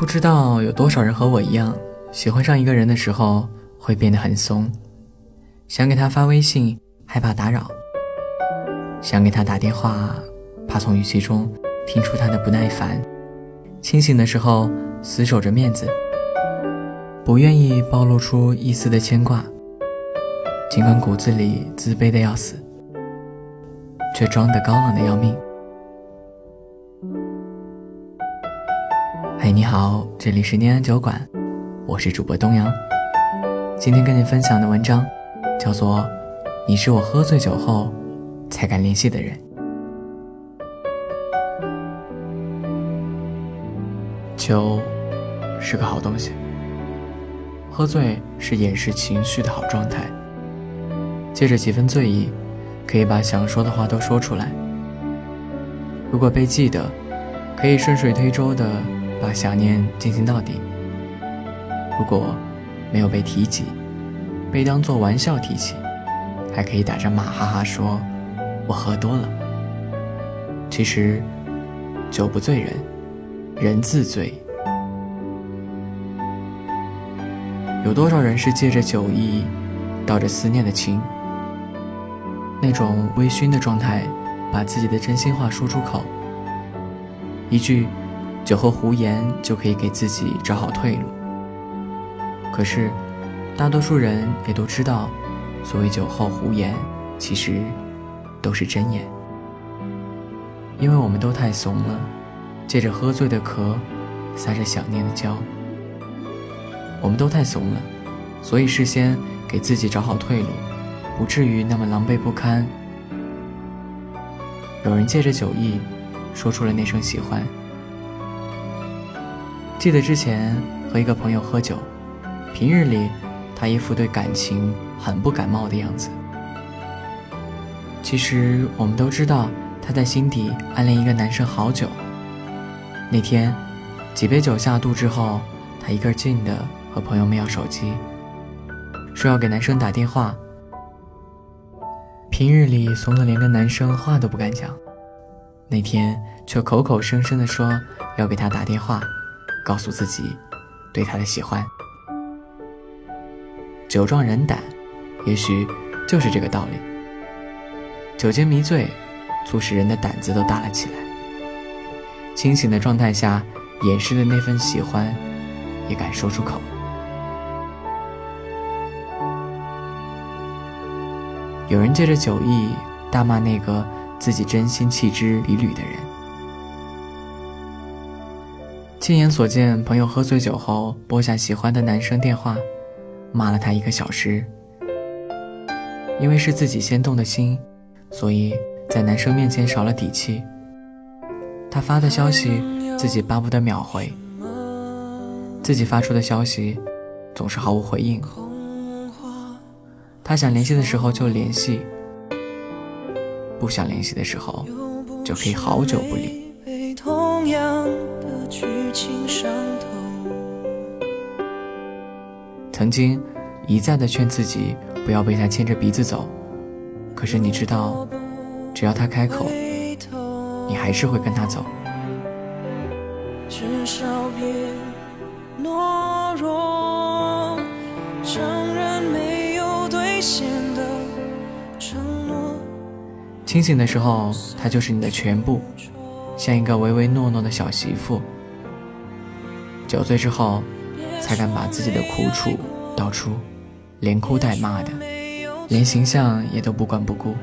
不知道有多少人和我一样，喜欢上一个人的时候会变得很怂，想给他发微信害怕打扰，想给他打电话怕从语气中听出他的不耐烦，清醒的时候死守着面子，不愿意暴露出一丝的牵挂，尽管骨子里自卑的要死，却装得高冷的要命。嗨，你好，这里是念安酒馆，我是主播东阳。今天跟你分享的文章叫做《你是我喝醉酒后才敢联系的人》。酒是个好东西，喝醉是掩饰情绪的好状态。借着几分醉意，可以把想说的话都说出来。如果被记得，可以顺水推舟的。把想念进行到底。如果没有被提起，被当作玩笑提起，还可以打着马哈哈说：“我喝多了。”其实，酒不醉人，人自醉。有多少人是借着酒意，道着思念的情？那种微醺的状态，把自己的真心话说出口，一句。酒后胡言就可以给自己找好退路。可是，大多数人也都知道，所谓酒后胡言，其实都是真言。因为我们都太怂了，借着喝醉的壳，撒着想念的娇。我们都太怂了，所以事先给自己找好退路，不至于那么狼狈不堪。有人借着酒意，说出了那声喜欢。记得之前和一个朋友喝酒，平日里他一副对感情很不感冒的样子。其实我们都知道他在心底暗恋一个男生好久。那天几杯酒下肚之后，他一个劲的和朋友们要手机，说要给男生打电话。平日里怂的连个男生话都不敢讲，那天却口口声声的说要给他打电话。告诉自己，对他的喜欢。酒壮人胆，也许就是这个道理。酒精迷醉，促使人的胆子都大了起来。清醒的状态下，掩饰的那份喜欢，也敢说出口。有人借着酒意大骂那个自己真心弃之以履的人。亲眼所见，朋友喝醉酒后拨下喜欢的男生电话，骂了他一个小时。因为是自己先动的心，所以在男生面前少了底气。他发的消息自己巴不得秒回，自己发出的消息总是毫无回应。他想联系的时候就联系，不想联系的时候就可以好久不理。曾经一再的劝自己不要被他牵着鼻子走，可是你知道，只要他开口，你还是会跟他走。清醒的时候，他就是你的全部，像一个唯唯诺诺的小媳妇。酒醉之后，才敢把自己的苦楚道出，连哭带骂的，连形象也都不管不顾。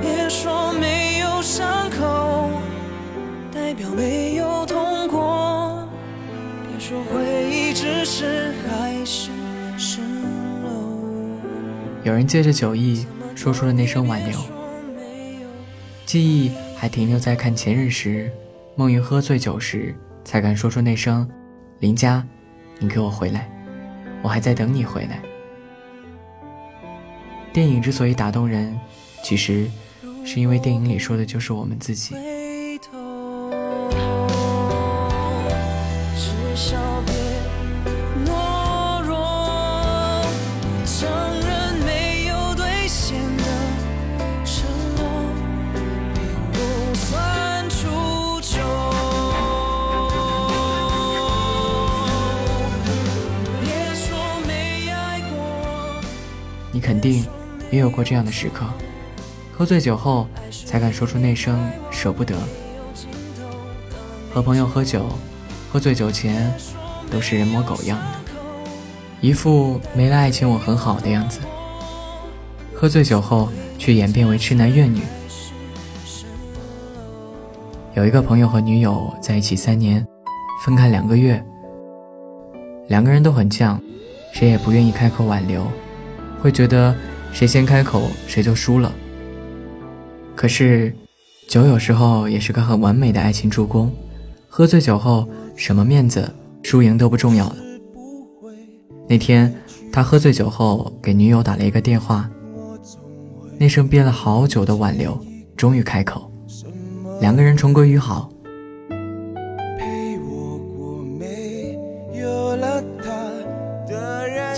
别说没有伤口，代表没有痛过。别说回忆只是海市蜃楼。有人借着酒意说出了那声挽留。记忆还停留在看前任时，梦云喝醉酒时才敢说出那声“林佳，你给我回来，我还在等你回来。”电影之所以打动人，其实是因为电影里说的就是我们自己。定也有过这样的时刻，喝醉酒后才敢说出那声舍不得。和朋友喝酒，喝醉酒前都是人模狗样的，一副没了爱情我很好的样子。喝醉酒后却演变为痴男怨女。有一个朋友和女友在一起三年，分开两个月，两个人都很犟，谁也不愿意开口挽留。会觉得谁先开口谁就输了。可是，酒有时候也是个很完美的爱情助攻。喝醉酒后，什么面子、输赢都不重要了。那天，他喝醉酒后给女友打了一个电话，那声憋了好久的挽留终于开口，两个人重归于好。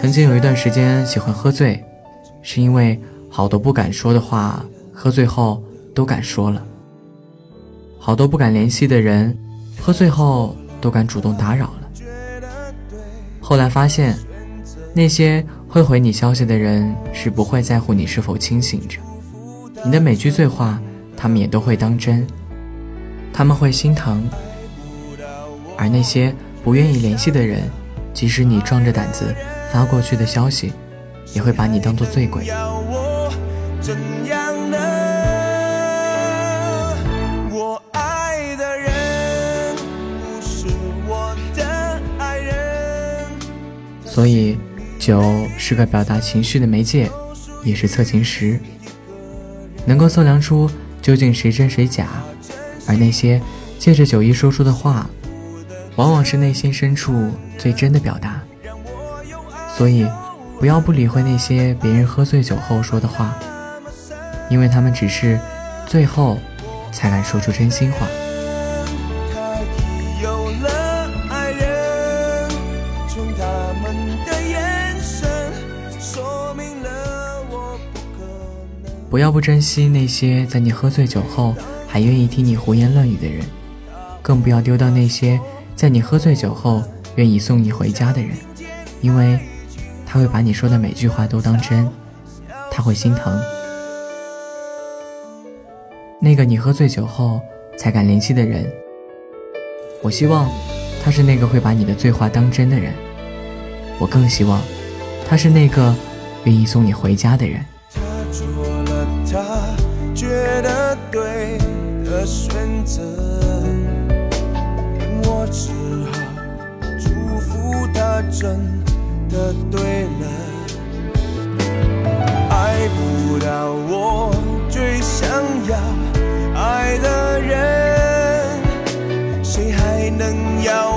曾经有一段时间喜欢喝醉，是因为好多不敢说的话，喝醉后都敢说了；好多不敢联系的人，喝醉后都敢主动打扰了。后来发现，那些会回你消息的人是不会在乎你是否清醒着，你的每句醉话，他们也都会当真，他们会心疼；而那些不愿意联系的人，即使你壮着胆子。发过去的消息，也会把你当做醉鬼。所以，酒是个表达情绪的媒介，也是测情石，能够测量出究竟谁真谁假。而那些借着酒意说出的话，往往是内心深处最真的表达。所以，不要不理会那些别人喝醉酒后说的话，因为他们只是最后才敢说出真心话。不要不珍惜那些在你喝醉酒后还愿意听你胡言乱语的人，更不要丢掉那些在你喝醉酒后愿意送你回家的人，因为。他会把你说的每句话都当真，他会心疼。那个你喝醉酒后才敢联系的人，我希望他是那个会把你的醉话当真的人。我更希望他是那个愿意送你回家的人。我只好祝福他真。的对了，爱不到我最想要爱的人，谁还能要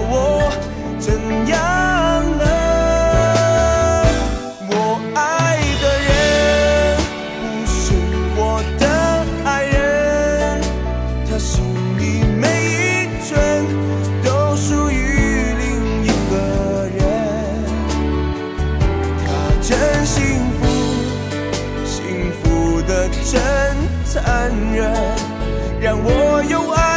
恩人，让我用爱。